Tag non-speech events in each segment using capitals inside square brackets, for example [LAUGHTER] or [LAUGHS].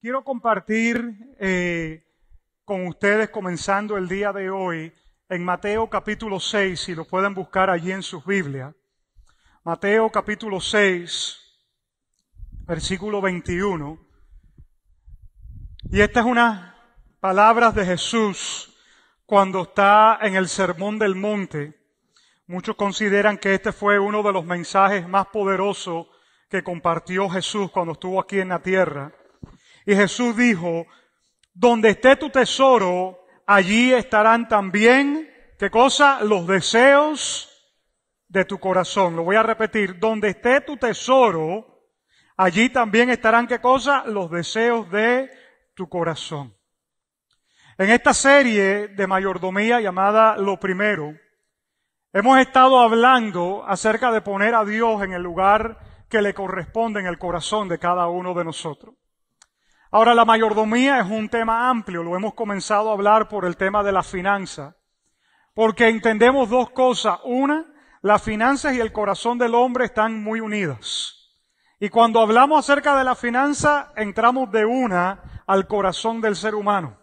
Quiero compartir eh, con ustedes, comenzando el día de hoy, en Mateo capítulo 6, si lo pueden buscar allí en sus Biblias. Mateo capítulo 6, versículo 21. Y esta es una palabras de Jesús cuando está en el Sermón del Monte. Muchos consideran que este fue uno de los mensajes más poderosos que compartió Jesús cuando estuvo aquí en la tierra. Y Jesús dijo, donde esté tu tesoro, allí estarán también, ¿qué cosa? Los deseos de tu corazón. Lo voy a repetir, donde esté tu tesoro, allí también estarán, ¿qué cosa? Los deseos de tu corazón. En esta serie de mayordomía llamada Lo Primero, hemos estado hablando acerca de poner a Dios en el lugar que le corresponde en el corazón de cada uno de nosotros. Ahora, la mayordomía es un tema amplio, lo hemos comenzado a hablar por el tema de la finanza, porque entendemos dos cosas. Una, las finanzas y el corazón del hombre están muy unidas. Y cuando hablamos acerca de la finanza, entramos de una al corazón del ser humano.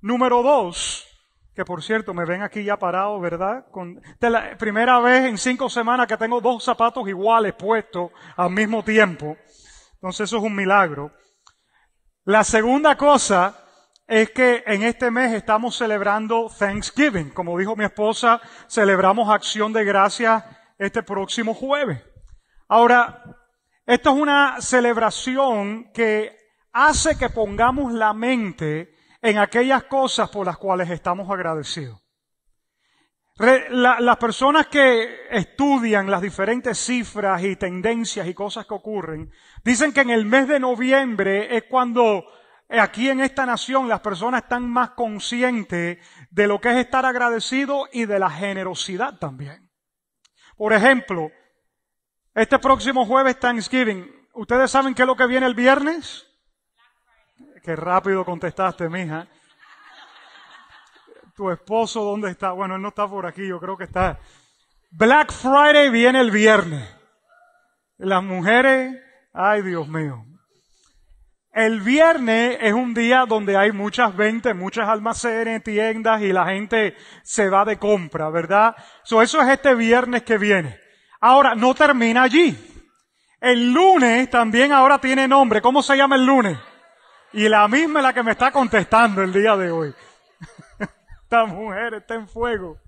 Número dos, que por cierto me ven aquí ya parado, ¿verdad? Con, la primera vez en cinco semanas que tengo dos zapatos iguales puestos al mismo tiempo. Entonces eso es un milagro. La segunda cosa es que en este mes estamos celebrando Thanksgiving. Como dijo mi esposa, celebramos acción de gracias este próximo jueves. Ahora, esto es una celebración que hace que pongamos la mente en aquellas cosas por las cuales estamos agradecidos. Las personas que estudian las diferentes cifras y tendencias y cosas que ocurren, dicen que en el mes de noviembre es cuando eh, aquí en esta nación las personas están más conscientes de lo que es estar agradecido y de la generosidad también. Por ejemplo, este próximo jueves Thanksgiving, ¿ustedes saben qué es lo que viene el viernes? Qué rápido contestaste, mija. ¿Tu esposo dónde está? Bueno, él no está por aquí, yo creo que está. Black Friday viene el viernes. Las mujeres, ay Dios mío. El viernes es un día donde hay muchas ventas, muchas almacenes, tiendas y la gente se va de compra, ¿verdad? eso es este viernes que viene. Ahora, no termina allí. El lunes también ahora tiene nombre. ¿Cómo se llama el lunes? Y la misma es la que me está contestando el día de hoy. Esta mujer está en fuego.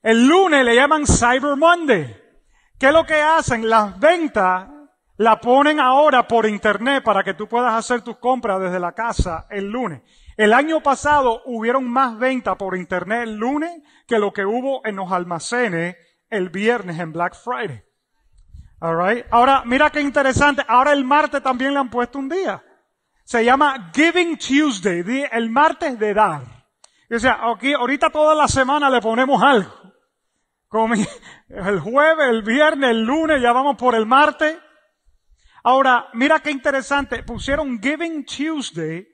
El lunes le llaman Cyber Monday. ¿Qué es lo que hacen? Las ventas la ponen ahora por internet para que tú puedas hacer tus compras desde la casa el lunes. El año pasado hubieron más ventas por internet el lunes que lo que hubo en los almacenes el viernes en Black Friday. All Ahora, mira qué interesante. Ahora el martes también le han puesto un día. Se llama Giving Tuesday, el martes de dar. O sea, aquí, ahorita toda la semana le ponemos algo. Como [LAUGHS] el jueves, el viernes, el lunes, ya vamos por el martes. Ahora, mira qué interesante, pusieron Giving Tuesday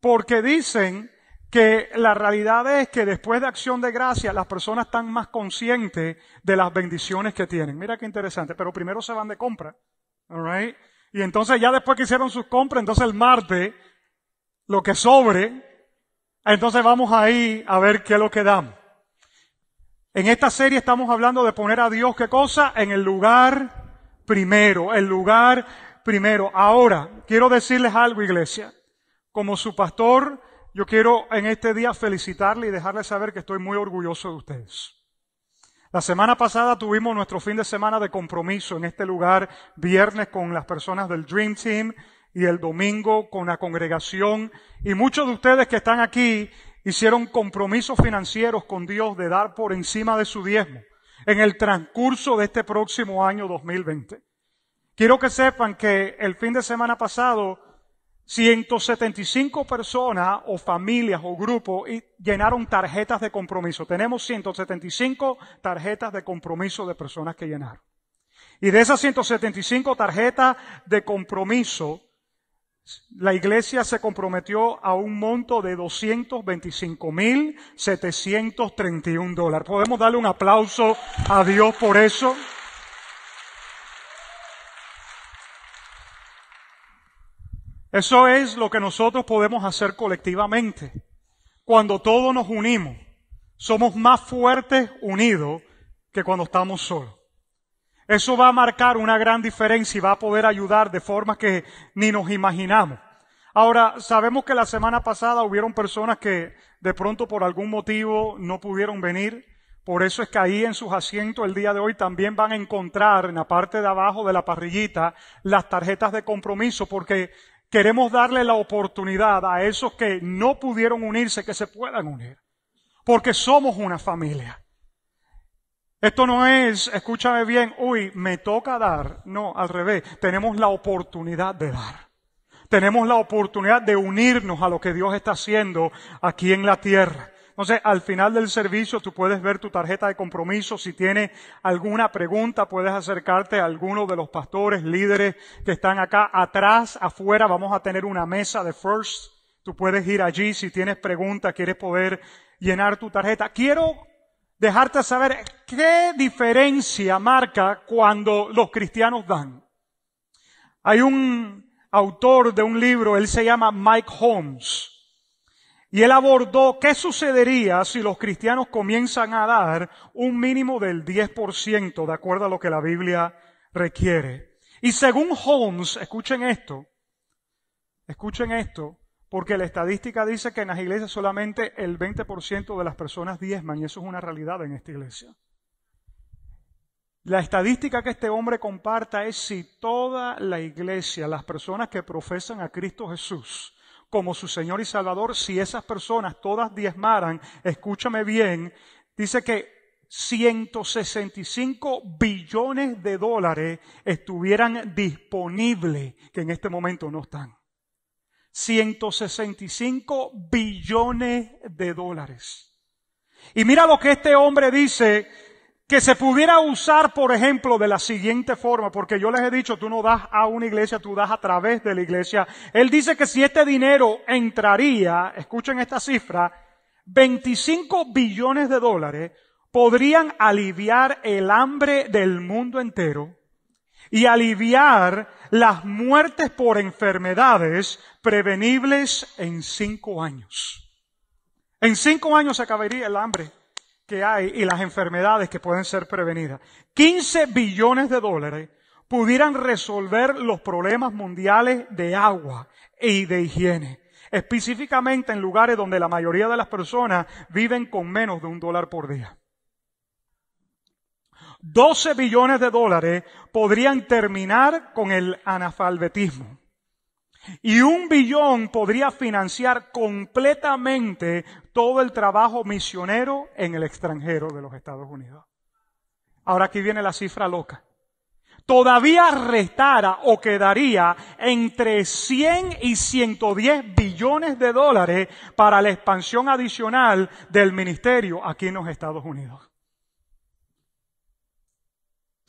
porque dicen que la realidad es que después de acción de gracia las personas están más conscientes de las bendiciones que tienen. Mira qué interesante, pero primero se van de compra. All right? Y entonces ya después que hicieron sus compras, entonces el martes, lo que sobre, entonces vamos ahí a ver qué es lo que damos. En esta serie estamos hablando de poner a Dios qué cosa en el lugar primero, el lugar primero. Ahora, quiero decirles algo, iglesia. Como su pastor, yo quiero en este día felicitarle y dejarle saber que estoy muy orgulloso de ustedes. La semana pasada tuvimos nuestro fin de semana de compromiso en este lugar, viernes con las personas del Dream Team y el domingo con la congregación. Y muchos de ustedes que están aquí hicieron compromisos financieros con Dios de dar por encima de su diezmo en el transcurso de este próximo año 2020. Quiero que sepan que el fin de semana pasado 175 personas o familias o grupos llenaron tarjetas de compromiso. Tenemos 175 tarjetas de compromiso de personas que llenaron. Y de esas 175 tarjetas de compromiso, la iglesia se comprometió a un monto de 225.731 dólares. ¿Podemos darle un aplauso a Dios por eso? Eso es lo que nosotros podemos hacer colectivamente. Cuando todos nos unimos, somos más fuertes unidos que cuando estamos solos. Eso va a marcar una gran diferencia y va a poder ayudar de formas que ni nos imaginamos. Ahora, sabemos que la semana pasada hubieron personas que de pronto por algún motivo no pudieron venir. Por eso es que ahí en sus asientos el día de hoy también van a encontrar en la parte de abajo de la parrillita las tarjetas de compromiso porque queremos darle la oportunidad a esos que no pudieron unirse que se puedan unir. Porque somos una familia. Esto no es, escúchame bien, uy, me toca dar. No, al revés, tenemos la oportunidad de dar tenemos la oportunidad de unirnos a lo que Dios está haciendo aquí en la tierra. Entonces, al final del servicio tú puedes ver tu tarjeta de compromiso. Si tienes alguna pregunta, puedes acercarte a alguno de los pastores, líderes que están acá atrás, afuera. Vamos a tener una mesa de First. Tú puedes ir allí si tienes preguntas, quieres poder llenar tu tarjeta. Quiero dejarte saber qué diferencia marca cuando los cristianos dan. Hay un autor de un libro, él se llama Mike Holmes. Y él abordó qué sucedería si los cristianos comienzan a dar un mínimo del 10% de acuerdo a lo que la Biblia requiere. Y según Holmes, escuchen esto, escuchen esto, porque la estadística dice que en las iglesias solamente el 20% de las personas diezman y eso es una realidad en esta iglesia. La estadística que este hombre comparta es si toda la iglesia, las personas que profesan a Cristo Jesús como su Señor y Salvador, si esas personas todas diezmaran, escúchame bien, dice que 165 billones de dólares estuvieran disponibles, que en este momento no están. 165 billones de dólares. Y mira lo que este hombre dice que se pudiera usar, por ejemplo, de la siguiente forma, porque yo les he dicho, tú no das a una iglesia, tú das a través de la iglesia. Él dice que si este dinero entraría, escuchen esta cifra, 25 billones de dólares podrían aliviar el hambre del mundo entero y aliviar las muertes por enfermedades prevenibles en cinco años. En cinco años se acabaría el hambre que hay y las enfermedades que pueden ser prevenidas. 15 billones de dólares pudieran resolver los problemas mundiales de agua y de higiene, específicamente en lugares donde la mayoría de las personas viven con menos de un dólar por día. 12 billones de dólares podrían terminar con el analfabetismo. Y un billón podría financiar completamente todo el trabajo misionero en el extranjero de los Estados Unidos. Ahora aquí viene la cifra loca. Todavía restara o quedaría entre 100 y 110 billones de dólares para la expansión adicional del ministerio aquí en los Estados Unidos.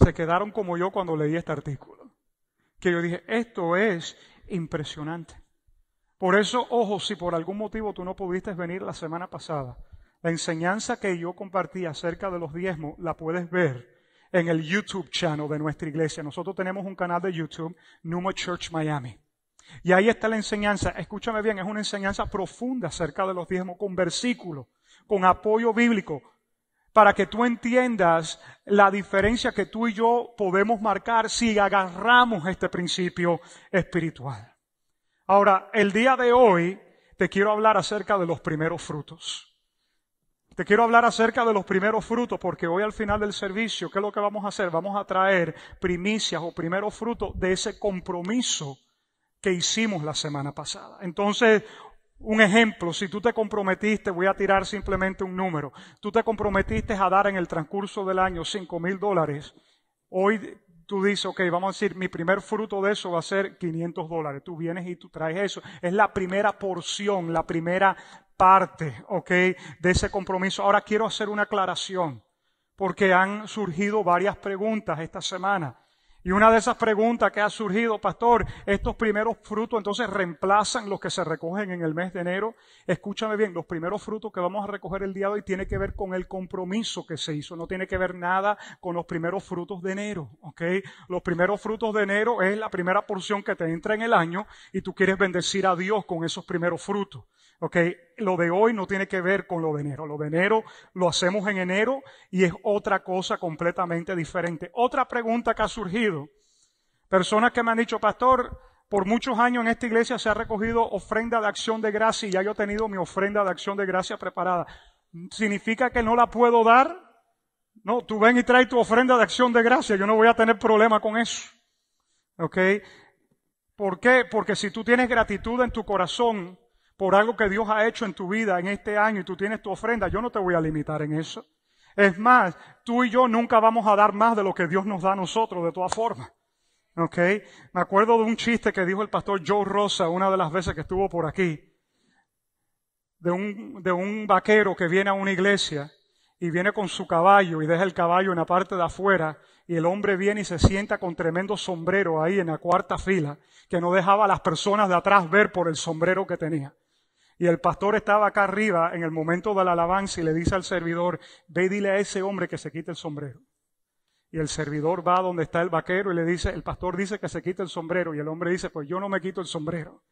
Se quedaron como yo cuando leí este artículo. Que yo dije, esto es impresionante. Por eso, ojo, si por algún motivo tú no pudiste venir la semana pasada, la enseñanza que yo compartí acerca de los diezmos la puedes ver en el YouTube channel de nuestra iglesia. Nosotros tenemos un canal de YouTube, Numa Church Miami. Y ahí está la enseñanza. Escúchame bien, es una enseñanza profunda acerca de los diezmos, con versículos, con apoyo bíblico, para que tú entiendas la diferencia que tú y yo podemos marcar si agarramos este principio espiritual. Ahora, el día de hoy te quiero hablar acerca de los primeros frutos. Te quiero hablar acerca de los primeros frutos porque hoy al final del servicio, ¿qué es lo que vamos a hacer? Vamos a traer primicias o primeros frutos de ese compromiso que hicimos la semana pasada. Entonces, un ejemplo, si tú te comprometiste, voy a tirar simplemente un número, tú te comprometiste a dar en el transcurso del año cinco mil dólares, hoy tú dices, ok, vamos a decir, mi primer fruto de eso va a ser 500 dólares. Tú vienes y tú traes eso. Es la primera porción, la primera parte, ok, de ese compromiso. Ahora quiero hacer una aclaración, porque han surgido varias preguntas esta semana. Y una de esas preguntas que ha surgido, pastor, estos primeros frutos entonces reemplazan los que se recogen en el mes de enero. Escúchame bien, los primeros frutos que vamos a recoger el día de hoy tiene que ver con el compromiso que se hizo, no tiene que ver nada con los primeros frutos de enero, ¿ok? Los primeros frutos de enero es la primera porción que te entra en el año y tú quieres bendecir a Dios con esos primeros frutos. ¿ok? Lo de hoy no tiene que ver con lo de enero. Lo de enero lo hacemos en enero y es otra cosa completamente diferente. Otra pregunta que ha surgido. Personas que me han dicho, pastor, por muchos años en esta iglesia se ha recogido ofrenda de acción de gracia y ya yo he tenido mi ofrenda de acción de gracia preparada. ¿Significa que no la puedo dar? No, tú ven y trae tu ofrenda de acción de gracia. Yo no voy a tener problema con eso. ¿Ok? ¿Por qué? Porque si tú tienes gratitud en tu corazón, por algo que Dios ha hecho en tu vida en este año y tú tienes tu ofrenda, yo no te voy a limitar en eso. Es más, tú y yo nunca vamos a dar más de lo que Dios nos da a nosotros, de todas formas. ¿Ok? Me acuerdo de un chiste que dijo el pastor Joe Rosa una de las veces que estuvo por aquí. De un, de un vaquero que viene a una iglesia y viene con su caballo y deja el caballo en la parte de afuera y el hombre viene y se sienta con tremendo sombrero ahí en la cuarta fila que no dejaba a las personas de atrás ver por el sombrero que tenía. Y el pastor estaba acá arriba en el momento de la alabanza y le dice al servidor, ve y dile a ese hombre que se quite el sombrero. Y el servidor va donde está el vaquero y le dice, el pastor dice que se quite el sombrero. Y el hombre dice, pues yo no me quito el sombrero.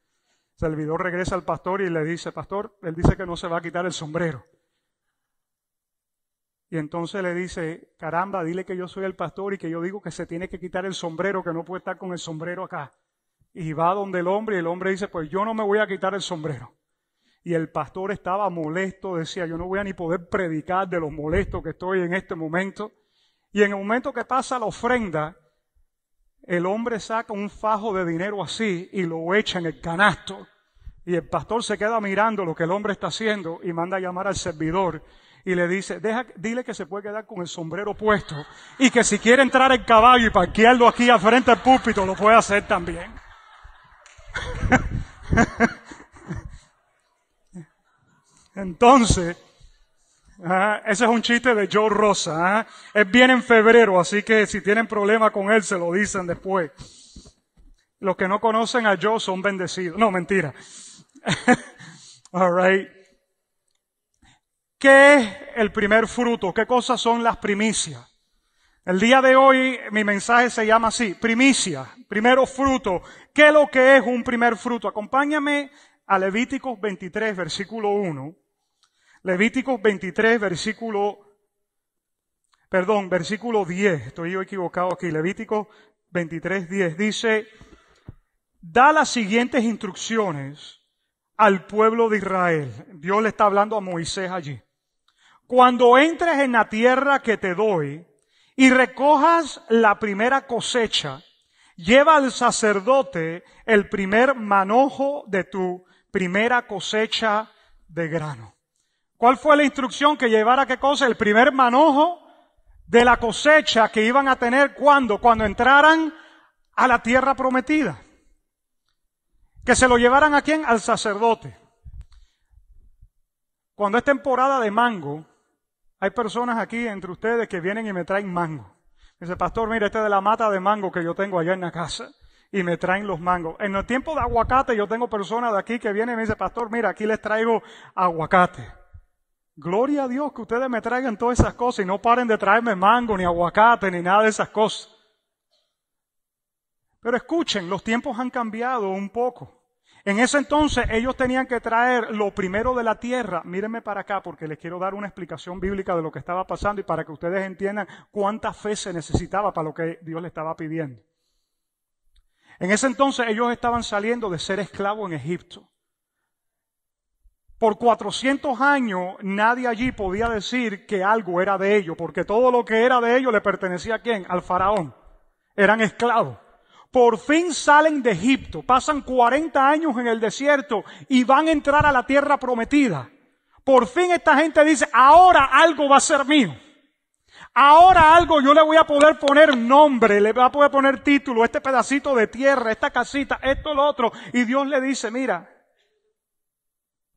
El servidor regresa al pastor y le dice, pastor, él dice que no se va a quitar el sombrero. Y entonces le dice, caramba, dile que yo soy el pastor y que yo digo que se tiene que quitar el sombrero, que no puede estar con el sombrero acá. Y va donde el hombre y el hombre dice, pues yo no me voy a quitar el sombrero. Y el pastor estaba molesto, decía, yo no voy a ni poder predicar de lo molesto que estoy en este momento. Y en el momento que pasa la ofrenda, el hombre saca un fajo de dinero así y lo echa en el canasto. Y el pastor se queda mirando lo que el hombre está haciendo y manda a llamar al servidor y le dice, Deja, dile que se puede quedar con el sombrero puesto y que si quiere entrar en caballo y parquearlo aquí al frente del púlpito lo puede hacer también. [LAUGHS] Entonces, ese es un chiste de Joe Rosa. Es bien en febrero, así que si tienen problema con él, se lo dicen después. Los que no conocen a Joe son bendecidos. No, mentira. [LAUGHS] All right. ¿Qué es el primer fruto? ¿Qué cosas son las primicias? El día de hoy mi mensaje se llama así, primicia, primero fruto. ¿Qué es lo que es un primer fruto? Acompáñame a Levíticos 23, versículo 1. Levíticos 23, versículo, perdón, versículo 10. Estoy yo equivocado aquí. Levíticos 23, 10 dice, da las siguientes instrucciones al pueblo de Israel. Dios le está hablando a Moisés allí. Cuando entres en la tierra que te doy y recojas la primera cosecha, lleva al sacerdote el primer manojo de tu primera cosecha de grano. ¿Cuál fue la instrucción que llevara qué cosa? El primer manojo de la cosecha que iban a tener cuando, cuando entraran a la tierra prometida. Que se lo llevaran a quién? Al sacerdote. Cuando es temporada de mango, hay personas aquí entre ustedes que vienen y me traen mango. Dice, pastor, mire, este es de la mata de mango que yo tengo allá en la casa y me traen los mangos. En el tiempo de aguacate yo tengo personas de aquí que vienen y me dicen, pastor, mira, aquí les traigo aguacate. Gloria a Dios que ustedes me traigan todas esas cosas y no paren de traerme mango, ni aguacate, ni nada de esas cosas. Pero escuchen, los tiempos han cambiado un poco. En ese entonces ellos tenían que traer lo primero de la tierra. Mírenme para acá porque les quiero dar una explicación bíblica de lo que estaba pasando y para que ustedes entiendan cuánta fe se necesitaba para lo que Dios le estaba pidiendo. En ese entonces ellos estaban saliendo de ser esclavos en Egipto. Por 400 años nadie allí podía decir que algo era de ellos, porque todo lo que era de ellos le pertenecía a quién? Al faraón. Eran esclavos. Por fin salen de Egipto, pasan 40 años en el desierto y van a entrar a la tierra prometida. Por fin esta gente dice, ahora algo va a ser mío. Ahora algo yo le voy a poder poner nombre, le voy a poder poner título, este pedacito de tierra, esta casita, esto, lo otro. Y Dios le dice, mira,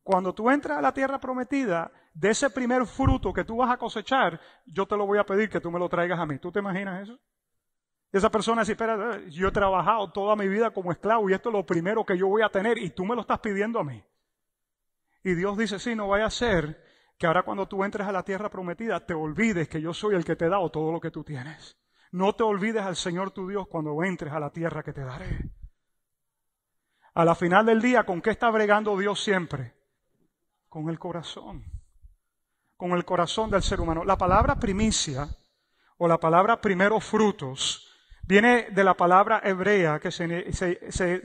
cuando tú entras a la tierra prometida, de ese primer fruto que tú vas a cosechar, yo te lo voy a pedir que tú me lo traigas a mí. ¿Tú te imaginas eso? esa persona dice, espera, yo he trabajado toda mi vida como esclavo y esto es lo primero que yo voy a tener y tú me lo estás pidiendo a mí. Y Dios dice, sí, no vaya a ser que ahora cuando tú entres a la tierra prometida te olvides que yo soy el que te he dado todo lo que tú tienes. No te olvides al Señor tu Dios cuando entres a la tierra que te daré. A la final del día, ¿con qué está bregando Dios siempre? Con el corazón. Con el corazón del ser humano. La palabra primicia o la palabra primero frutos viene de la palabra hebrea que se,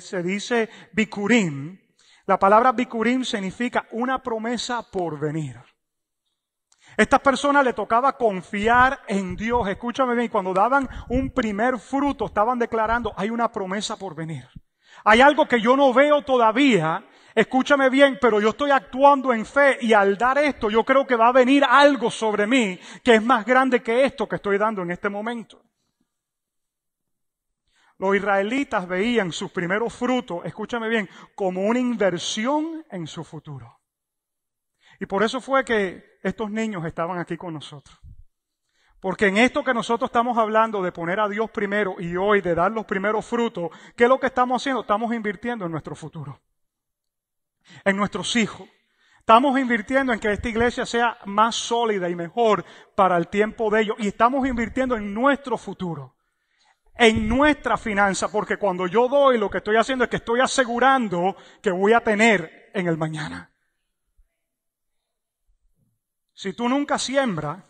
se dice bikurim. La palabra bikurim significa una promesa por venir. Estas personas le tocaba confiar en Dios. Escúchame bien, cuando daban un primer fruto, estaban declarando, hay una promesa por venir. Hay algo que yo no veo todavía, escúchame bien, pero yo estoy actuando en fe y al dar esto yo creo que va a venir algo sobre mí que es más grande que esto que estoy dando en este momento. Los israelitas veían sus primeros frutos, escúchame bien, como una inversión en su futuro. Y por eso fue que estos niños estaban aquí con nosotros. Porque en esto que nosotros estamos hablando de poner a Dios primero y hoy de dar los primeros frutos, ¿qué es lo que estamos haciendo? Estamos invirtiendo en nuestro futuro, en nuestros hijos. Estamos invirtiendo en que esta iglesia sea más sólida y mejor para el tiempo de ellos. Y estamos invirtiendo en nuestro futuro, en nuestra finanza, porque cuando yo doy lo que estoy haciendo es que estoy asegurando que voy a tener en el mañana. Si tú nunca siembras,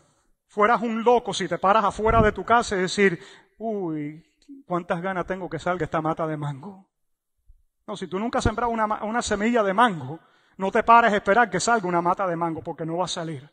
fueras un loco si te paras afuera de tu casa y decir, uy, cuántas ganas tengo que salga esta mata de mango. No, si tú nunca has sembrado una, semilla de mango, no te pares a esperar que salga una mata de mango porque no va a salir.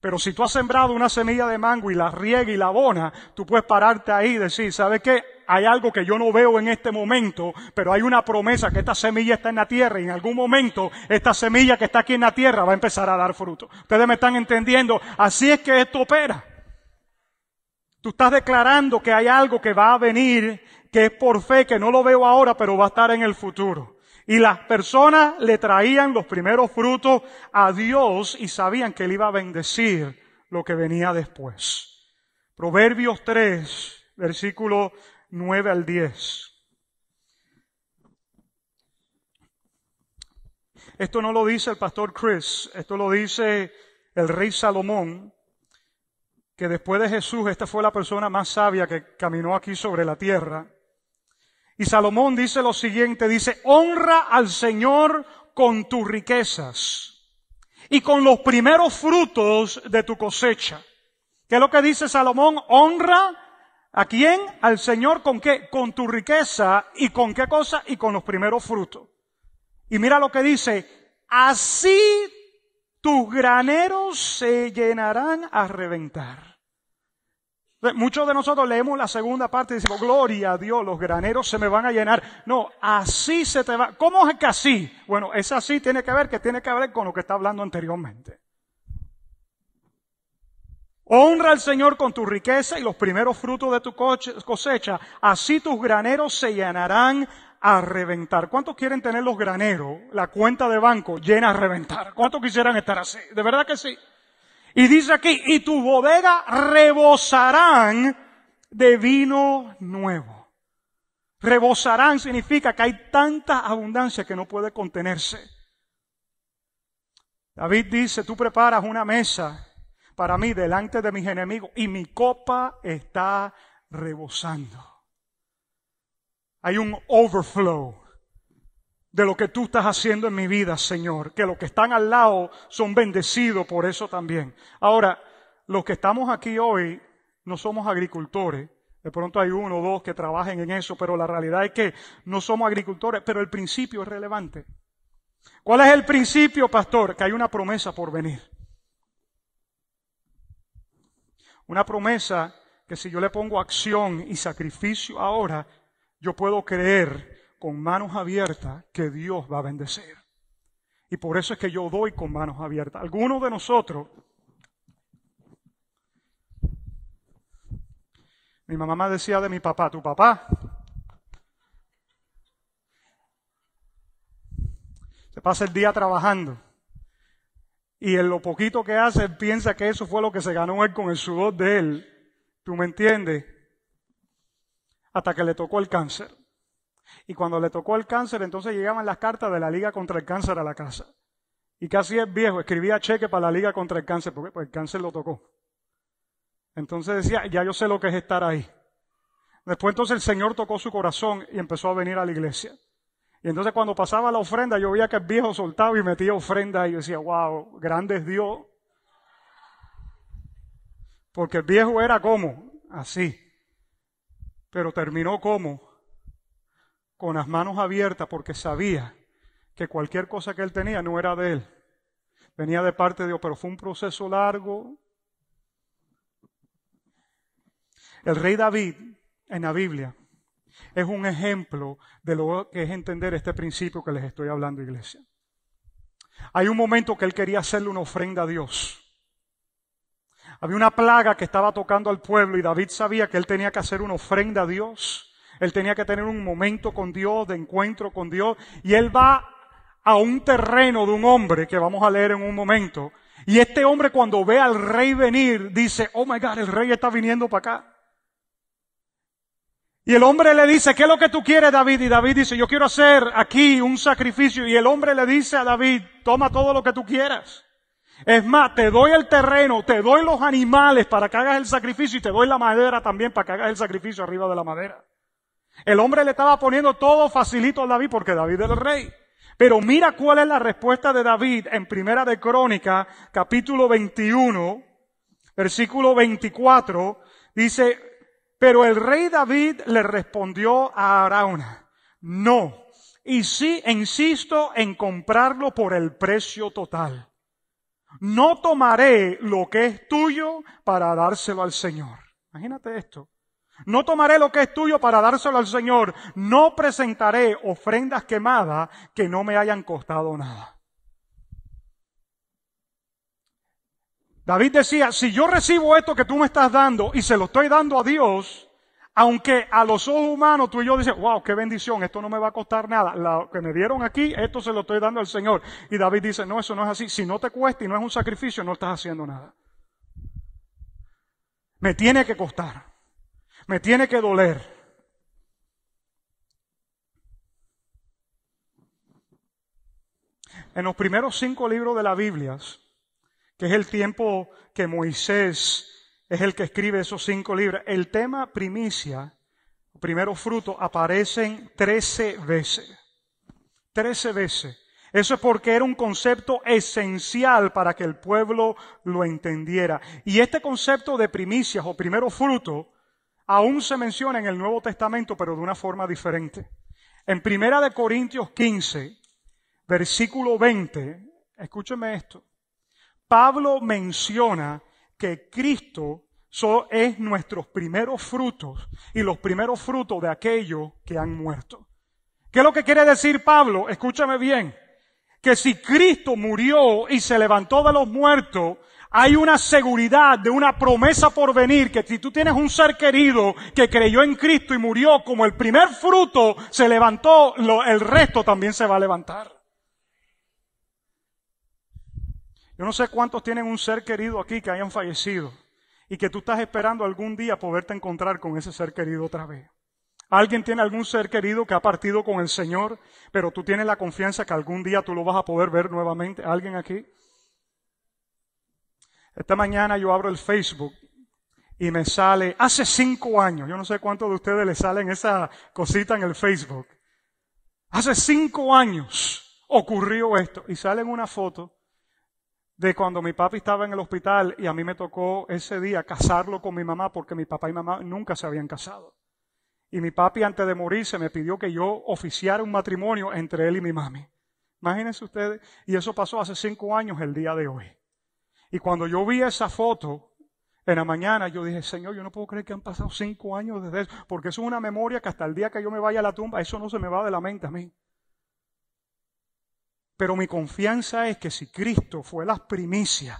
Pero si tú has sembrado una semilla de mango y la riega y la abona, tú puedes pararte ahí y decir, ¿sabes qué? Hay algo que yo no veo en este momento, pero hay una promesa que esta semilla está en la tierra y en algún momento esta semilla que está aquí en la tierra va a empezar a dar fruto. Ustedes me están entendiendo. Así es que esto opera. Tú estás declarando que hay algo que va a venir, que es por fe, que no lo veo ahora, pero va a estar en el futuro. Y las personas le traían los primeros frutos a Dios y sabían que Él iba a bendecir lo que venía después. Proverbios 3, versículo 9 al 10. Esto no lo dice el pastor Chris, esto lo dice el rey Salomón, que después de Jesús esta fue la persona más sabia que caminó aquí sobre la tierra. Y Salomón dice lo siguiente, dice, honra al Señor con tus riquezas y con los primeros frutos de tu cosecha. ¿Qué es lo que dice Salomón? Honra a quién? Al Señor con qué? Con tu riqueza y con qué cosa? Y con los primeros frutos. Y mira lo que dice, así tus graneros se llenarán a reventar. Muchos de nosotros leemos la segunda parte y decimos, gloria a Dios, los graneros se me van a llenar. No, así se te va. ¿Cómo es que así? Bueno, es así, tiene que ver, que tiene que ver con lo que está hablando anteriormente. Honra al Señor con tu riqueza y los primeros frutos de tu cosecha. Así tus graneros se llenarán a reventar. ¿Cuántos quieren tener los graneros, la cuenta de banco llena a reventar? ¿Cuántos quisieran estar así? De verdad que sí. Y dice aquí, y tu bodega rebosarán de vino nuevo. Rebosarán significa que hay tanta abundancia que no puede contenerse. David dice, tú preparas una mesa para mí delante de mis enemigos y mi copa está rebosando. Hay un overflow de lo que tú estás haciendo en mi vida, Señor, que los que están al lado son bendecidos por eso también. Ahora, los que estamos aquí hoy no somos agricultores. De pronto hay uno o dos que trabajen en eso, pero la realidad es que no somos agricultores, pero el principio es relevante. ¿Cuál es el principio, pastor? Que hay una promesa por venir. Una promesa que si yo le pongo acción y sacrificio ahora, yo puedo creer con manos abiertas que Dios va a bendecir. Y por eso es que yo doy con manos abiertas. Algunos de nosotros, mi mamá decía de mi papá, tu papá se pasa el día trabajando. Y en lo poquito que hace, piensa que eso fue lo que se ganó él con el sudor de él. ¿Tú me entiendes? hasta que le tocó el cáncer. Y cuando le tocó el cáncer, entonces llegaban las cartas de la Liga contra el Cáncer a la casa. Y casi es viejo, escribía cheque para la Liga contra el Cáncer, porque pues, el cáncer lo tocó. Entonces decía, ya yo sé lo que es estar ahí. Después entonces el Señor tocó su corazón y empezó a venir a la iglesia. Y entonces cuando pasaba la ofrenda, yo veía que el viejo soltaba y metía ofrenda y yo decía, wow, grande es Dios. Porque el viejo era como, así. Pero terminó como, con las manos abiertas porque sabía que cualquier cosa que él tenía no era de él. Venía de parte de Dios, pero fue un proceso largo. El rey David en la Biblia es un ejemplo de lo que es entender este principio que les estoy hablando, iglesia. Hay un momento que él quería hacerle una ofrenda a Dios. Había una plaga que estaba tocando al pueblo y David sabía que él tenía que hacer una ofrenda a Dios. Él tenía que tener un momento con Dios, de encuentro con Dios. Y él va a un terreno de un hombre que vamos a leer en un momento. Y este hombre cuando ve al rey venir dice, oh my God, el rey está viniendo para acá. Y el hombre le dice, ¿qué es lo que tú quieres, David? Y David dice, yo quiero hacer aquí un sacrificio. Y el hombre le dice a David, toma todo lo que tú quieras. Es más, te doy el terreno, te doy los animales para que hagas el sacrificio y te doy la madera también para que hagas el sacrificio arriba de la madera. El hombre le estaba poniendo todo facilito a David porque David era el rey. Pero mira cuál es la respuesta de David en Primera de Crónica, capítulo 21, versículo 24. Dice, pero el rey David le respondió a Arauna, no, y sí insisto en comprarlo por el precio total. No tomaré lo que es tuyo para dárselo al Señor. Imagínate esto. No tomaré lo que es tuyo para dárselo al Señor. No presentaré ofrendas quemadas que no me hayan costado nada. David decía, si yo recibo esto que tú me estás dando y se lo estoy dando a Dios, aunque a los ojos humanos tú y yo dices, wow, qué bendición, esto no me va a costar nada. Lo que me dieron aquí, esto se lo estoy dando al Señor. Y David dice, no, eso no es así. Si no te cuesta y no es un sacrificio, no estás haciendo nada. Me tiene que costar. Me tiene que doler. En los primeros cinco libros de la Biblia, que es el tiempo que Moisés es el que escribe esos cinco libros, el tema primicia, primero fruto, aparecen trece veces. Trece veces. Eso es porque era un concepto esencial para que el pueblo lo entendiera. Y este concepto de primicias o primero fruto aún se menciona en el Nuevo Testamento, pero de una forma diferente. En Primera de Corintios 15, versículo 20, escúcheme esto. Pablo menciona que Cristo es nuestros primeros frutos y los primeros frutos de aquellos que han muerto. ¿Qué es lo que quiere decir Pablo? Escúchame bien. Que si Cristo murió y se levantó de los muertos, hay una seguridad de una promesa por venir, que si tú tienes un ser querido que creyó en Cristo y murió como el primer fruto, se levantó, el resto también se va a levantar. Yo no sé cuántos tienen un ser querido aquí que hayan fallecido y que tú estás esperando algún día poderte encontrar con ese ser querido otra vez. Alguien tiene algún ser querido que ha partido con el Señor, pero tú tienes la confianza que algún día tú lo vas a poder ver nuevamente. ¿Alguien aquí? Esta mañana yo abro el Facebook y me sale, hace cinco años, yo no sé cuántos de ustedes le salen esa cosita en el Facebook. Hace cinco años ocurrió esto y sale una foto de cuando mi papi estaba en el hospital y a mí me tocó ese día casarlo con mi mamá porque mi papá y mamá nunca se habían casado. Y mi papi antes de morirse me pidió que yo oficiara un matrimonio entre él y mi mami. Imagínense ustedes, y eso pasó hace cinco años el día de hoy. Y cuando yo vi esa foto en la mañana, yo dije, Señor, yo no puedo creer que han pasado cinco años desde eso, porque eso es una memoria que hasta el día que yo me vaya a la tumba, eso no se me va de la mente a mí. Pero mi confianza es que si Cristo fue la primicia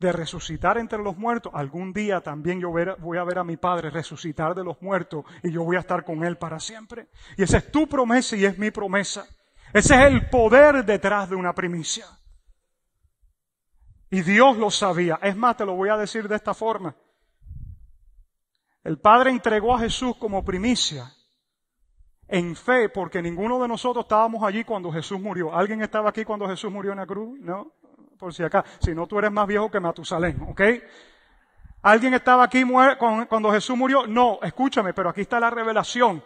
de resucitar entre los muertos, algún día también yo voy a ver a mi Padre resucitar de los muertos y yo voy a estar con Él para siempre. Y esa es tu promesa y es mi promesa. Ese es el poder detrás de una primicia. Y Dios lo sabía. Es más, te lo voy a decir de esta forma. El Padre entregó a Jesús como primicia en fe, porque ninguno de nosotros estábamos allí cuando Jesús murió. ¿Alguien estaba aquí cuando Jesús murió en la cruz? No, por si acá. Si no, tú eres más viejo que Matusalén, ¿ok? ¿Alguien estaba aquí cuando Jesús murió? No, escúchame, pero aquí está la revelación.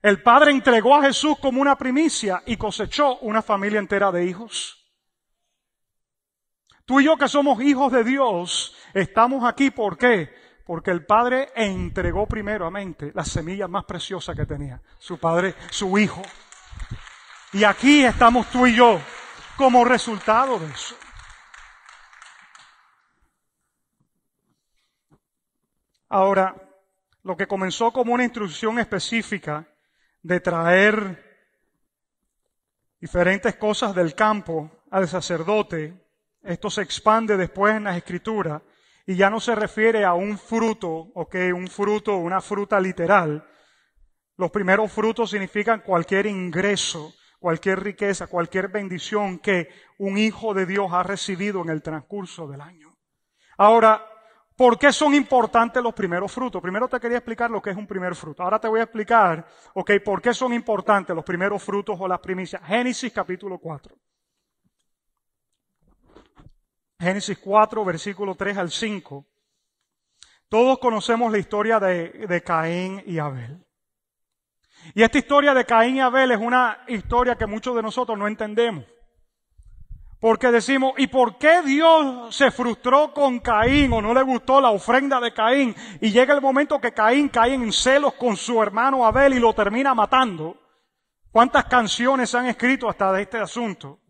El Padre entregó a Jesús como una primicia y cosechó una familia entera de hijos. Tú y yo que somos hijos de Dios, estamos aquí, ¿por qué? Porque el Padre entregó primeramente la semilla más preciosa que tenía, su Padre, su Hijo. Y aquí estamos tú y yo como resultado de eso. Ahora, lo que comenzó como una instrucción específica de traer diferentes cosas del campo al sacerdote, esto se expande después en las escrituras y ya no se refiere a un fruto, ok, un fruto, una fruta literal. Los primeros frutos significan cualquier ingreso, cualquier riqueza, cualquier bendición que un hijo de Dios ha recibido en el transcurso del año. Ahora, ¿Por qué son importantes los primeros frutos? Primero te quería explicar lo que es un primer fruto. Ahora te voy a explicar, ok, por qué son importantes los primeros frutos o las primicias. Génesis capítulo 4. Génesis 4, versículo 3 al 5. Todos conocemos la historia de, de Caín y Abel. Y esta historia de Caín y Abel es una historia que muchos de nosotros no entendemos. Porque decimos, ¿y por qué Dios se frustró con Caín o no le gustó la ofrenda de Caín? Y llega el momento que Caín cae en celos con su hermano Abel y lo termina matando. ¿Cuántas canciones se han escrito hasta de este asunto?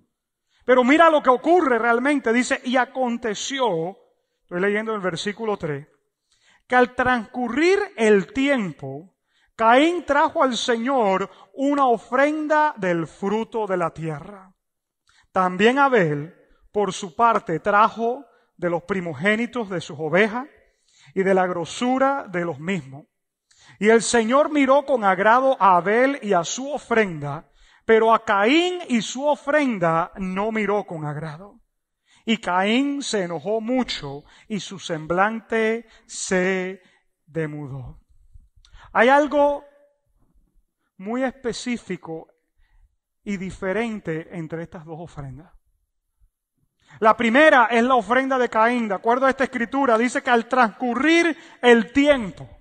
Pero mira lo que ocurre realmente. Dice, y aconteció, estoy leyendo el versículo 3, que al transcurrir el tiempo, Caín trajo al Señor una ofrenda del fruto de la tierra. También Abel, por su parte, trajo de los primogénitos de sus ovejas y de la grosura de los mismos. Y el Señor miró con agrado a Abel y a su ofrenda, pero a Caín y su ofrenda no miró con agrado. Y Caín se enojó mucho y su semblante se demudó. Hay algo muy específico y diferente entre estas dos ofrendas. La primera es la ofrenda de Caín. De acuerdo a esta escritura, dice que al transcurrir el tiempo,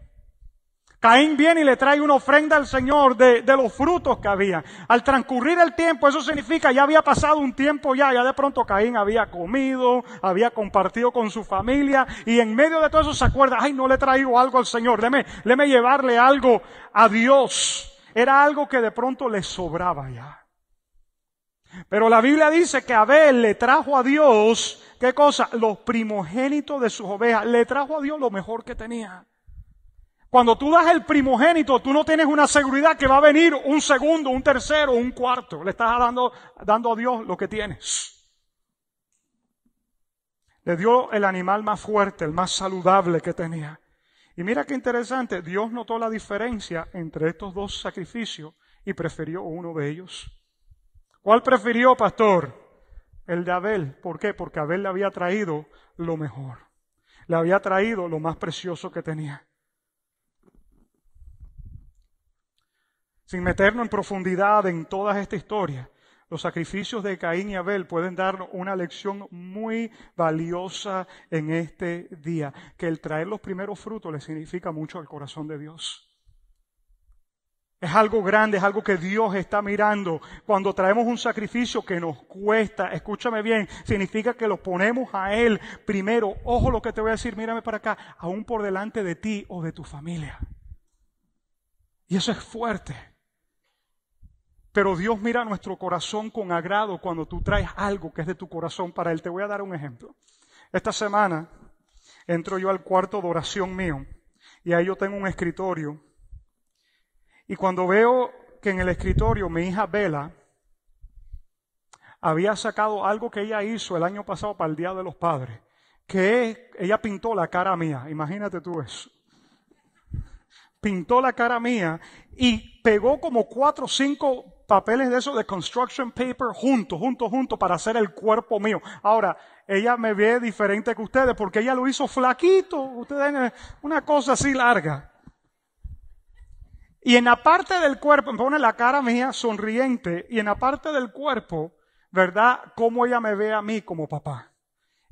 Caín viene y le trae una ofrenda al Señor de, de, los frutos que había. Al transcurrir el tiempo, eso significa ya había pasado un tiempo ya, ya de pronto Caín había comido, había compartido con su familia y en medio de todo eso se acuerda, ay, no le he traído algo al Señor, déme, déme llevarle algo a Dios. Era algo que de pronto le sobraba ya. Pero la Biblia dice que Abel le trajo a Dios, ¿qué cosa? Los primogénitos de sus ovejas. Le trajo a Dios lo mejor que tenía. Cuando tú das el primogénito, tú no tienes una seguridad que va a venir un segundo, un tercero, un cuarto. Le estás dando, dando a Dios lo que tienes. Le dio el animal más fuerte, el más saludable que tenía. Y mira qué interesante, Dios notó la diferencia entre estos dos sacrificios y prefirió uno de ellos. ¿Cuál prefirió, pastor? El de Abel. ¿Por qué? Porque Abel le había traído lo mejor. Le había traído lo más precioso que tenía. Sin meternos en profundidad en toda esta historia, los sacrificios de Caín y Abel pueden darnos una lección muy valiosa en este día, que el traer los primeros frutos le significa mucho al corazón de Dios. Es algo grande, es algo que Dios está mirando. Cuando traemos un sacrificio que nos cuesta, escúchame bien, significa que lo ponemos a Él primero. Ojo lo que te voy a decir, mírame para acá, aún por delante de ti o de tu familia. Y eso es fuerte. Pero Dios mira nuestro corazón con agrado cuando tú traes algo que es de tu corazón para Él. Te voy a dar un ejemplo. Esta semana entro yo al cuarto de oración mío y ahí yo tengo un escritorio y cuando veo que en el escritorio mi hija Bella había sacado algo que ella hizo el año pasado para el Día de los Padres, que ella pintó la cara mía, imagínate tú eso. Pintó la cara mía y pegó como cuatro o cinco papeles de eso de construction paper juntos, juntos, juntos para hacer el cuerpo mío. Ahora, ella me ve diferente que ustedes porque ella lo hizo flaquito, ustedes una cosa así larga. Y en la parte del cuerpo, me pone la cara mía sonriente, y en la parte del cuerpo, ¿verdad? Cómo ella me ve a mí como papá.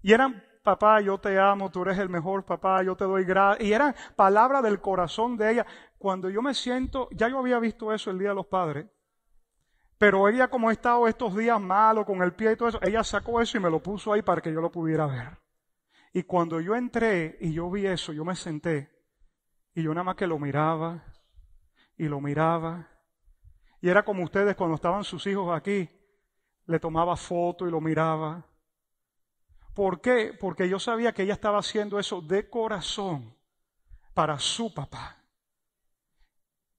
Y eran, papá, yo te amo, tú eres el mejor papá, yo te doy gracias. Y eran palabras del corazón de ella. Cuando yo me siento, ya yo había visto eso el Día de los Padres, pero ella como ha estado estos días malo con el pie y todo eso, ella sacó eso y me lo puso ahí para que yo lo pudiera ver. Y cuando yo entré y yo vi eso, yo me senté y yo nada más que lo miraba y lo miraba. Y era como ustedes cuando estaban sus hijos aquí, le tomaba foto y lo miraba. ¿Por qué? Porque yo sabía que ella estaba haciendo eso de corazón para su papá.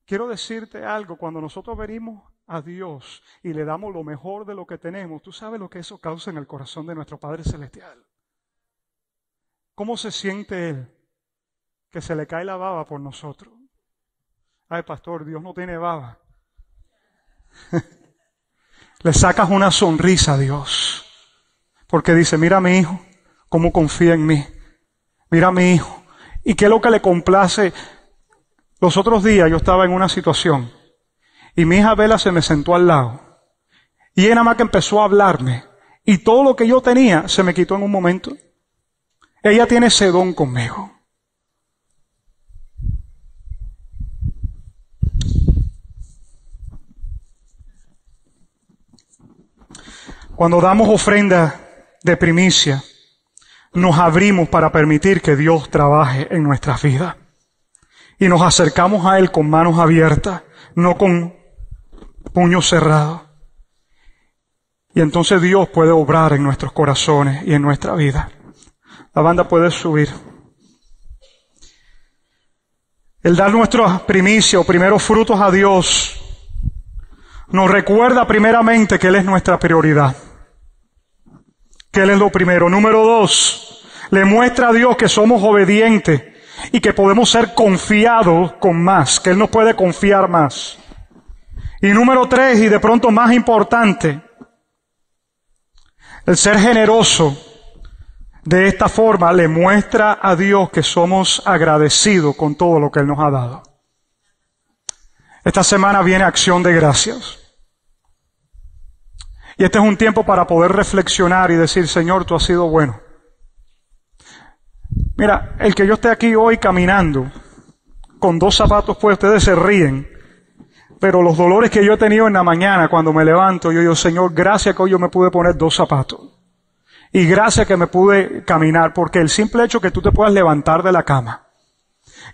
Quiero decirte algo, cuando nosotros venimos a Dios y le damos lo mejor de lo que tenemos, tú sabes lo que eso causa en el corazón de nuestro Padre Celestial. ¿Cómo se siente Él? Que se le cae la baba por nosotros. Ay, pastor, Dios no tiene baba. [LAUGHS] le sacas una sonrisa a Dios. Porque dice, mira a mi hijo, cómo confía en mí. Mira a mi hijo. ¿Y qué es lo que le complace? Los otros días yo estaba en una situación y mi hija Vela se me sentó al lado. Y ella nada más que empezó a hablarme. Y todo lo que yo tenía se me quitó en un momento. Ella tiene ese don conmigo. Cuando damos ofrenda de primicia, nos abrimos para permitir que Dios trabaje en nuestras vidas. Y nos acercamos a Él con manos abiertas, no con puño cerrado. Y entonces Dios puede obrar en nuestros corazones y en nuestra vida. La banda puede subir. El dar nuestra primicia o primeros frutos a Dios nos recuerda primeramente que Él es nuestra prioridad. Que Él es lo primero. Número dos, le muestra a Dios que somos obedientes y que podemos ser confiados con más, que Él nos puede confiar más. Y número tres, y de pronto más importante, el ser generoso de esta forma le muestra a Dios que somos agradecidos con todo lo que Él nos ha dado. Esta semana viene acción de gracias. Y este es un tiempo para poder reflexionar y decir, Señor, tú has sido bueno. Mira, el que yo esté aquí hoy caminando con dos zapatos pues ustedes se ríen. Pero los dolores que yo he tenido en la mañana cuando me levanto, yo digo, Señor, gracias que hoy yo me pude poner dos zapatos. Y gracias que me pude caminar, porque el simple hecho que tú te puedas levantar de la cama,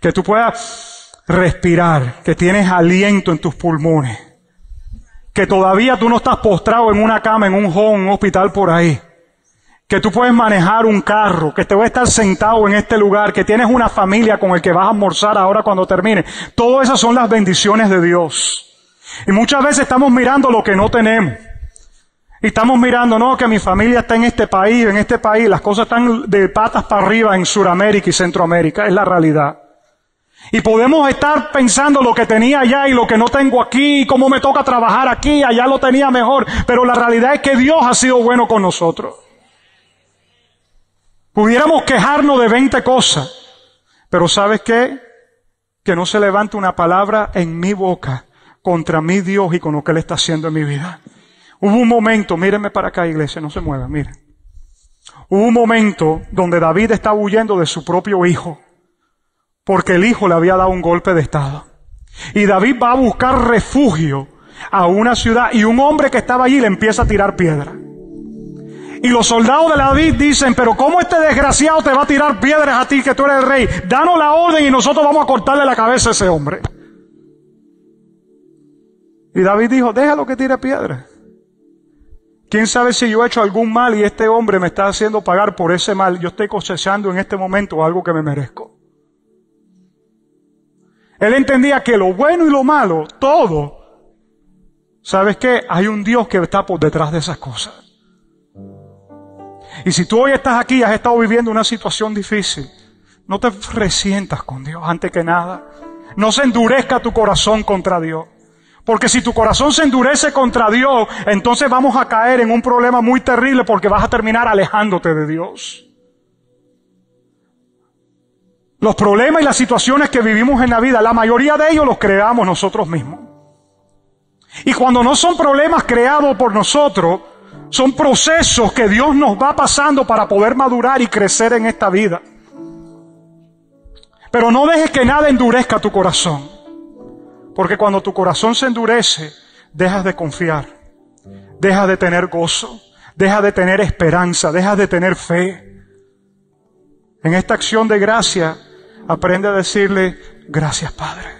que tú puedas respirar, que tienes aliento en tus pulmones, que todavía tú no estás postrado en una cama, en un home, en un hospital por ahí, que tú puedes manejar un carro, que te voy a estar sentado en este lugar, que tienes una familia con el que vas a almorzar ahora cuando termine. Todas esas son las bendiciones de Dios. Y muchas veces estamos mirando lo que no tenemos. Y estamos mirando, no, que mi familia está en este país, en este país, las cosas están de patas para arriba en Sudamérica y Centroamérica, es la realidad. Y podemos estar pensando lo que tenía allá y lo que no tengo aquí, cómo me toca trabajar aquí, allá lo tenía mejor, pero la realidad es que Dios ha sido bueno con nosotros. Pudiéramos quejarnos de 20 cosas, pero ¿sabes qué? Que no se levante una palabra en mi boca contra mi Dios y con lo que Él está haciendo en mi vida. Hubo un momento, mírenme para acá iglesia, no se muevan, miren. Hubo un momento donde David estaba huyendo de su propio hijo, porque el hijo le había dado un golpe de estado. Y David va a buscar refugio a una ciudad y un hombre que estaba allí le empieza a tirar piedra. Y los soldados de David dicen, pero ¿cómo este desgraciado te va a tirar piedras a ti que tú eres el rey? Danos la orden y nosotros vamos a cortarle la cabeza a ese hombre. Y David dijo, déjalo que tire piedras. ¿Quién sabe si yo he hecho algún mal y este hombre me está haciendo pagar por ese mal? Yo estoy cosechando en este momento algo que me merezco. Él entendía que lo bueno y lo malo, todo, ¿sabes qué? Hay un Dios que está por detrás de esas cosas. Y si tú hoy estás aquí y has estado viviendo una situación difícil, no te resientas con Dios antes que nada. No se endurezca tu corazón contra Dios. Porque si tu corazón se endurece contra Dios, entonces vamos a caer en un problema muy terrible porque vas a terminar alejándote de Dios. Los problemas y las situaciones que vivimos en la vida, la mayoría de ellos los creamos nosotros mismos. Y cuando no son problemas creados por nosotros, son procesos que Dios nos va pasando para poder madurar y crecer en esta vida. Pero no dejes que nada endurezca tu corazón. Porque cuando tu corazón se endurece, dejas de confiar, dejas de tener gozo, dejas de tener esperanza, dejas de tener fe. En esta acción de gracia, aprende a decirle, gracias Padre,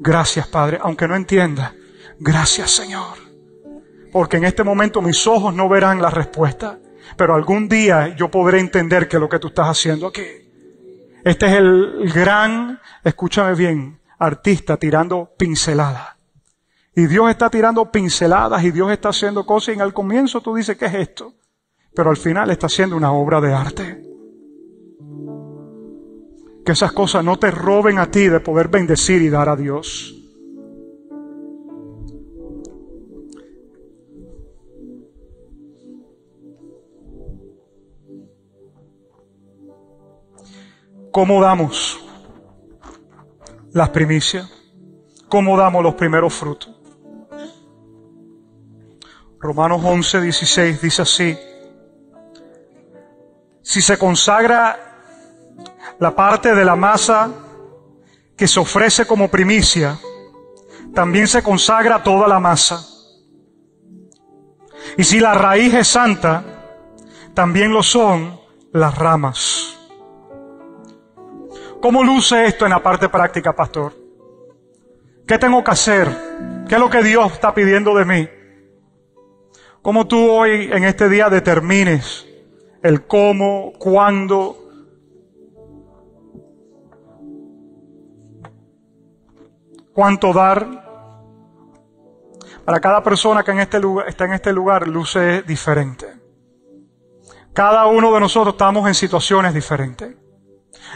gracias Padre, aunque no entienda, gracias Señor. Porque en este momento mis ojos no verán la respuesta, pero algún día yo podré entender que lo que tú estás haciendo aquí. Este es el gran, escúchame bien, artista tirando pinceladas. Y Dios está tirando pinceladas y Dios está haciendo cosas y en el comienzo tú dices, ¿qué es esto? Pero al final está haciendo una obra de arte. Que esas cosas no te roben a ti de poder bendecir y dar a Dios. ¿Cómo damos las primicias? ¿Cómo damos los primeros frutos? Romanos 11, 16 dice así, si se consagra la parte de la masa que se ofrece como primicia, también se consagra toda la masa. Y si la raíz es santa, también lo son las ramas. ¿Cómo luce esto en la parte práctica, pastor? ¿Qué tengo que hacer? ¿Qué es lo que Dios está pidiendo de mí? ¿Cómo tú hoy en este día determines el cómo, cuándo, cuánto dar? Para cada persona que en este lugar, está en este lugar luce diferente. Cada uno de nosotros estamos en situaciones diferentes.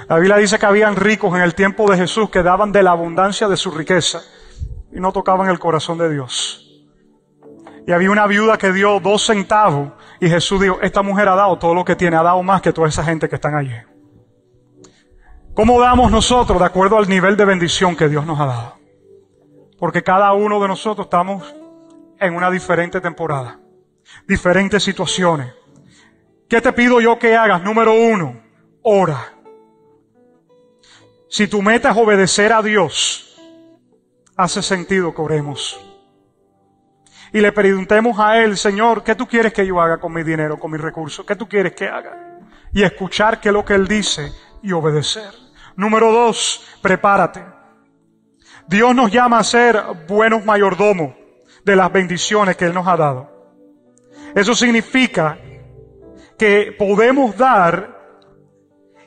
La Biblia dice que habían ricos en el tiempo de Jesús que daban de la abundancia de su riqueza y no tocaban el corazón de Dios. Y había una viuda que dio dos centavos y Jesús dijo, esta mujer ha dado todo lo que tiene, ha dado más que toda esa gente que están allí. ¿Cómo damos nosotros de acuerdo al nivel de bendición que Dios nos ha dado? Porque cada uno de nosotros estamos en una diferente temporada, diferentes situaciones. ¿Qué te pido yo que hagas? Número uno, ora. Si tu meta es obedecer a Dios, hace sentido que oremos. Y le preguntemos a Él, Señor, ¿qué tú quieres que yo haga con mi dinero, con mis recursos? ¿Qué tú quieres que haga? Y escuchar qué es lo que Él dice y obedecer. Número dos, prepárate. Dios nos llama a ser buenos mayordomos de las bendiciones que Él nos ha dado. Eso significa que podemos dar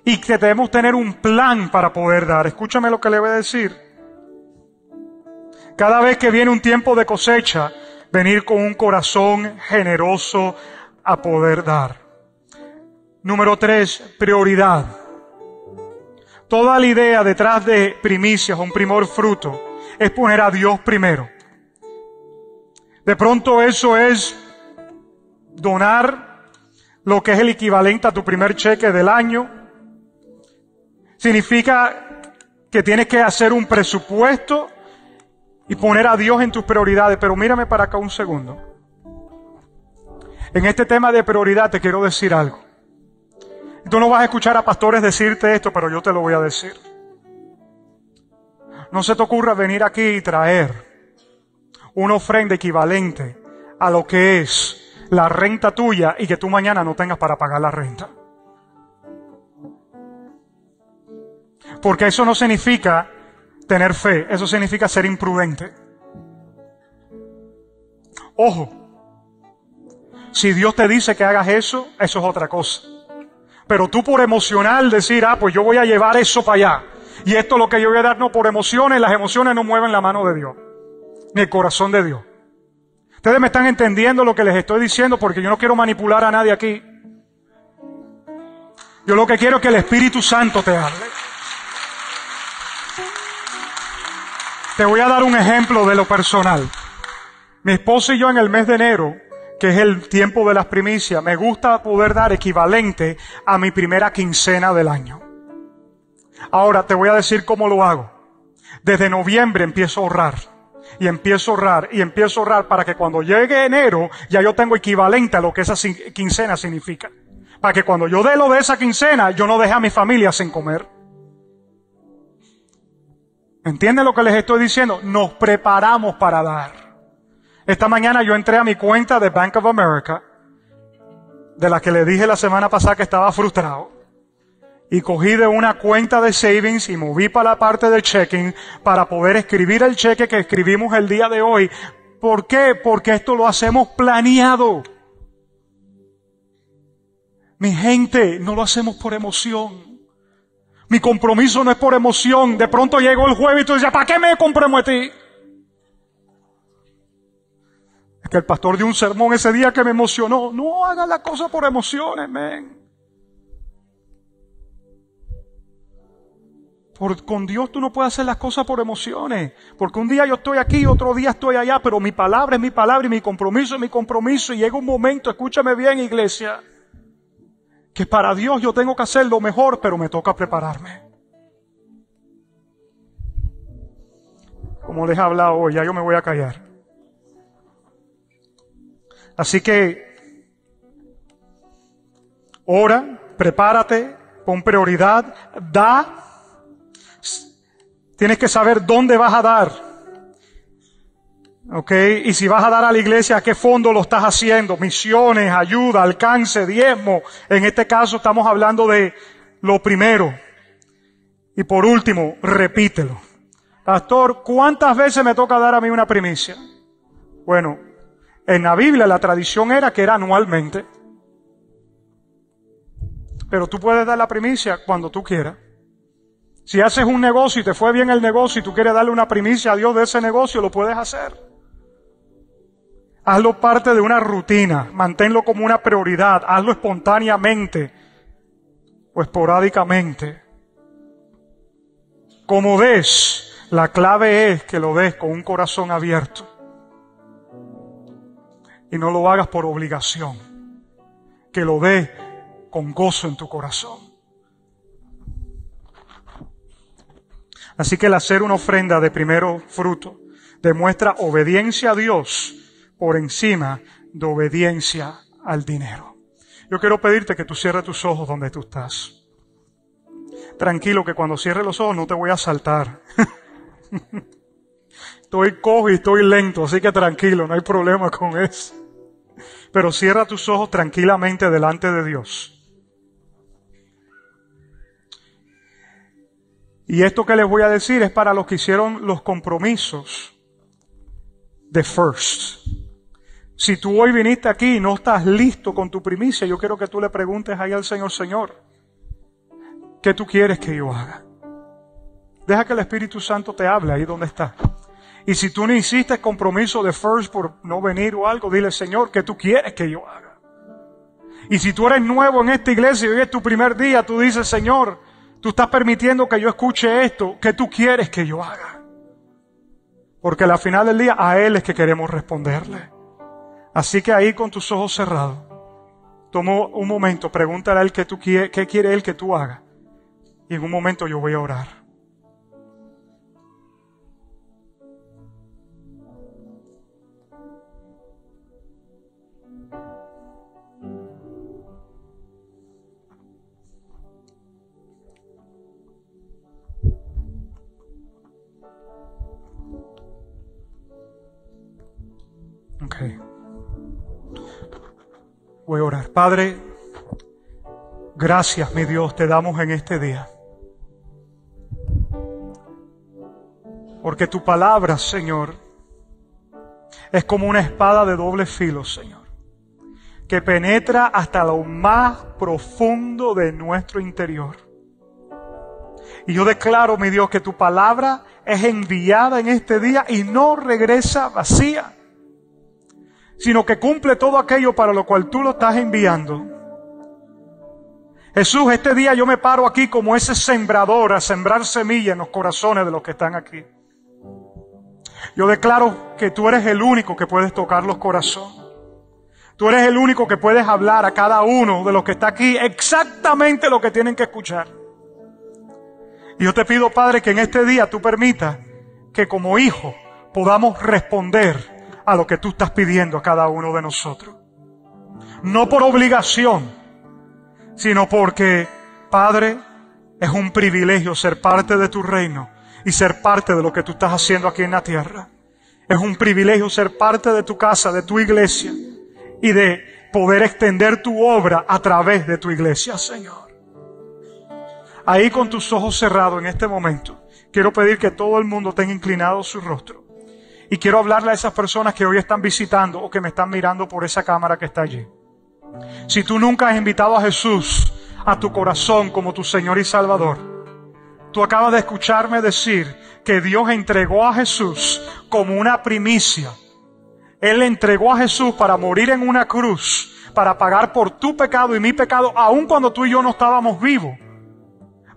y que debemos tener un plan para poder dar. Escúchame lo que le voy a decir. Cada vez que viene un tiempo de cosecha, venir con un corazón generoso a poder dar. Número tres, prioridad. Toda la idea detrás de primicias, un primer fruto, es poner a Dios primero. De pronto eso es donar lo que es el equivalente a tu primer cheque del año, Significa que tienes que hacer un presupuesto y poner a Dios en tus prioridades. Pero mírame para acá un segundo. En este tema de prioridad te quiero decir algo. Tú no vas a escuchar a pastores decirte esto, pero yo te lo voy a decir. No se te ocurra venir aquí y traer una ofrenda equivalente a lo que es la renta tuya y que tú mañana no tengas para pagar la renta. Porque eso no significa tener fe, eso significa ser imprudente. Ojo, si Dios te dice que hagas eso, eso es otra cosa. Pero tú por emocional decir, ah, pues yo voy a llevar eso para allá. Y esto es lo que yo voy a dar, no por emociones, las emociones no mueven la mano de Dios, ni el corazón de Dios. Ustedes me están entendiendo lo que les estoy diciendo porque yo no quiero manipular a nadie aquí. Yo lo que quiero es que el Espíritu Santo te hable. Te voy a dar un ejemplo de lo personal. Mi esposo y yo en el mes de enero, que es el tiempo de las primicias, me gusta poder dar equivalente a mi primera quincena del año. Ahora te voy a decir cómo lo hago. Desde noviembre empiezo a ahorrar. Y empiezo a ahorrar y empiezo a ahorrar para que cuando llegue enero ya yo tengo equivalente a lo que esa quincena significa. Para que cuando yo dé lo de esa quincena yo no deje a mi familia sin comer. ¿Entienden lo que les estoy diciendo? Nos preparamos para dar. Esta mañana yo entré a mi cuenta de Bank of America, de la que le dije la semana pasada que estaba frustrado, y cogí de una cuenta de savings y moví para la parte de checking para poder escribir el cheque que escribimos el día de hoy. ¿Por qué? Porque esto lo hacemos planeado. Mi gente, no lo hacemos por emoción. Mi compromiso no es por emoción. De pronto llegó el jueves y tú dices, ¿para qué me comprometí? Es que el pastor dio un sermón ese día que me emocionó. No haga la cosa por emociones, men. Por, con Dios tú no puedes hacer las cosas por emociones. Porque un día yo estoy aquí, otro día estoy allá, pero mi palabra es mi palabra y mi compromiso es mi compromiso. Y llega un momento, escúchame bien iglesia, que para Dios yo tengo que hacer lo mejor, pero me toca prepararme. Como les he hablado hoy, ya yo me voy a callar. Así que, ora, prepárate, pon prioridad, da. Tienes que saber dónde vas a dar. ¿Ok? Y si vas a dar a la iglesia, ¿a qué fondo lo estás haciendo? Misiones, ayuda, alcance, diezmo. En este caso estamos hablando de lo primero. Y por último, repítelo. Pastor, ¿cuántas veces me toca dar a mí una primicia? Bueno, en la Biblia la tradición era que era anualmente. Pero tú puedes dar la primicia cuando tú quieras. Si haces un negocio y te fue bien el negocio y tú quieres darle una primicia a Dios de ese negocio, lo puedes hacer. Hazlo parte de una rutina, manténlo como una prioridad, hazlo espontáneamente o esporádicamente. Como des, la clave es que lo des con un corazón abierto y no lo hagas por obligación, que lo des con gozo en tu corazón. Así que el hacer una ofrenda de primero fruto demuestra obediencia a Dios por encima de obediencia al dinero. Yo quiero pedirte que tú cierres tus ojos donde tú estás. Tranquilo que cuando cierres los ojos no te voy a saltar. [LAUGHS] estoy cojo y estoy lento, así que tranquilo, no hay problema con eso. Pero cierra tus ojos tranquilamente delante de Dios. Y esto que les voy a decir es para los que hicieron los compromisos de first. Si tú hoy viniste aquí y no estás listo con tu primicia, yo quiero que tú le preguntes ahí al Señor, Señor, ¿qué tú quieres que yo haga? Deja que el Espíritu Santo te hable ahí donde está. Y si tú no hiciste compromiso de first por no venir o algo, dile, Señor, ¿qué tú quieres que yo haga? Y si tú eres nuevo en esta iglesia y hoy es tu primer día, tú dices, Señor, tú estás permitiendo que yo escuche esto, ¿qué tú quieres que yo haga? Porque al final del día a Él es que queremos responderle. Así que ahí con tus ojos cerrados, toma un momento, pregúntale a él qué, tú, qué quiere él que tú hagas. Y en un momento yo voy a orar. Okay. Voy a orar. Padre, gracias, mi Dios, te damos en este día. Porque tu palabra, Señor, es como una espada de doble filo, Señor, que penetra hasta lo más profundo de nuestro interior. Y yo declaro, mi Dios, que tu palabra es enviada en este día y no regresa vacía sino que cumple todo aquello para lo cual tú lo estás enviando. Jesús, este día yo me paro aquí como ese sembrador a sembrar semilla en los corazones de los que están aquí. Yo declaro que tú eres el único que puedes tocar los corazones. Tú eres el único que puedes hablar a cada uno de los que está aquí exactamente lo que tienen que escuchar. Y yo te pido, Padre, que en este día tú permitas que como hijo podamos responder a lo que tú estás pidiendo a cada uno de nosotros. No por obligación, sino porque, Padre, es un privilegio ser parte de tu reino y ser parte de lo que tú estás haciendo aquí en la tierra. Es un privilegio ser parte de tu casa, de tu iglesia y de poder extender tu obra a través de tu iglesia, Señor. Ahí con tus ojos cerrados en este momento, quiero pedir que todo el mundo tenga inclinado su rostro. Y quiero hablarle a esas personas que hoy están visitando o que me están mirando por esa cámara que está allí. Si tú nunca has invitado a Jesús a tu corazón como tu Señor y Salvador, tú acabas de escucharme decir que Dios entregó a Jesús como una primicia. Él le entregó a Jesús para morir en una cruz, para pagar por tu pecado y mi pecado, aun cuando tú y yo no estábamos vivos.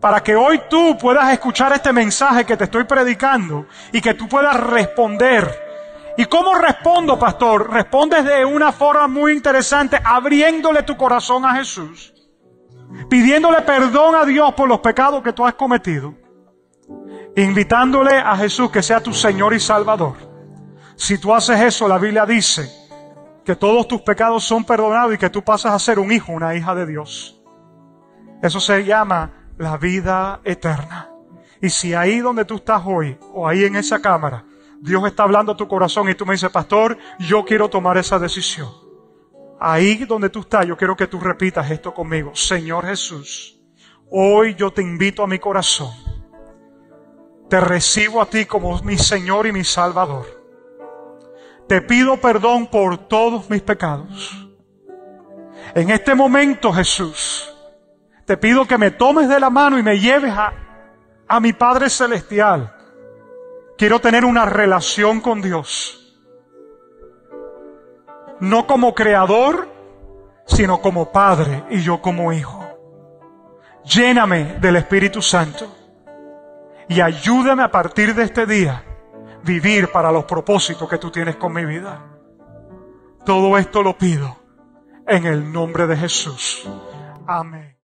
Para que hoy tú puedas escuchar este mensaje que te estoy predicando y que tú puedas responder ¿Y cómo respondo, pastor? Respondes de una forma muy interesante, abriéndole tu corazón a Jesús, pidiéndole perdón a Dios por los pecados que tú has cometido, invitándole a Jesús que sea tu Señor y Salvador. Si tú haces eso, la Biblia dice que todos tus pecados son perdonados y que tú pasas a ser un hijo, una hija de Dios. Eso se llama la vida eterna. Y si ahí donde tú estás hoy, o ahí en esa cámara, Dios está hablando a tu corazón y tú me dices, pastor, yo quiero tomar esa decisión. Ahí donde tú estás, yo quiero que tú repitas esto conmigo. Señor Jesús, hoy yo te invito a mi corazón. Te recibo a ti como mi Señor y mi Salvador. Te pido perdón por todos mis pecados. En este momento, Jesús, te pido que me tomes de la mano y me lleves a, a mi Padre Celestial Quiero tener una relación con Dios. No como creador, sino como padre y yo como hijo. Lléname del Espíritu Santo y ayúdame a partir de este día vivir para los propósitos que tú tienes con mi vida. Todo esto lo pido en el nombre de Jesús. Amén.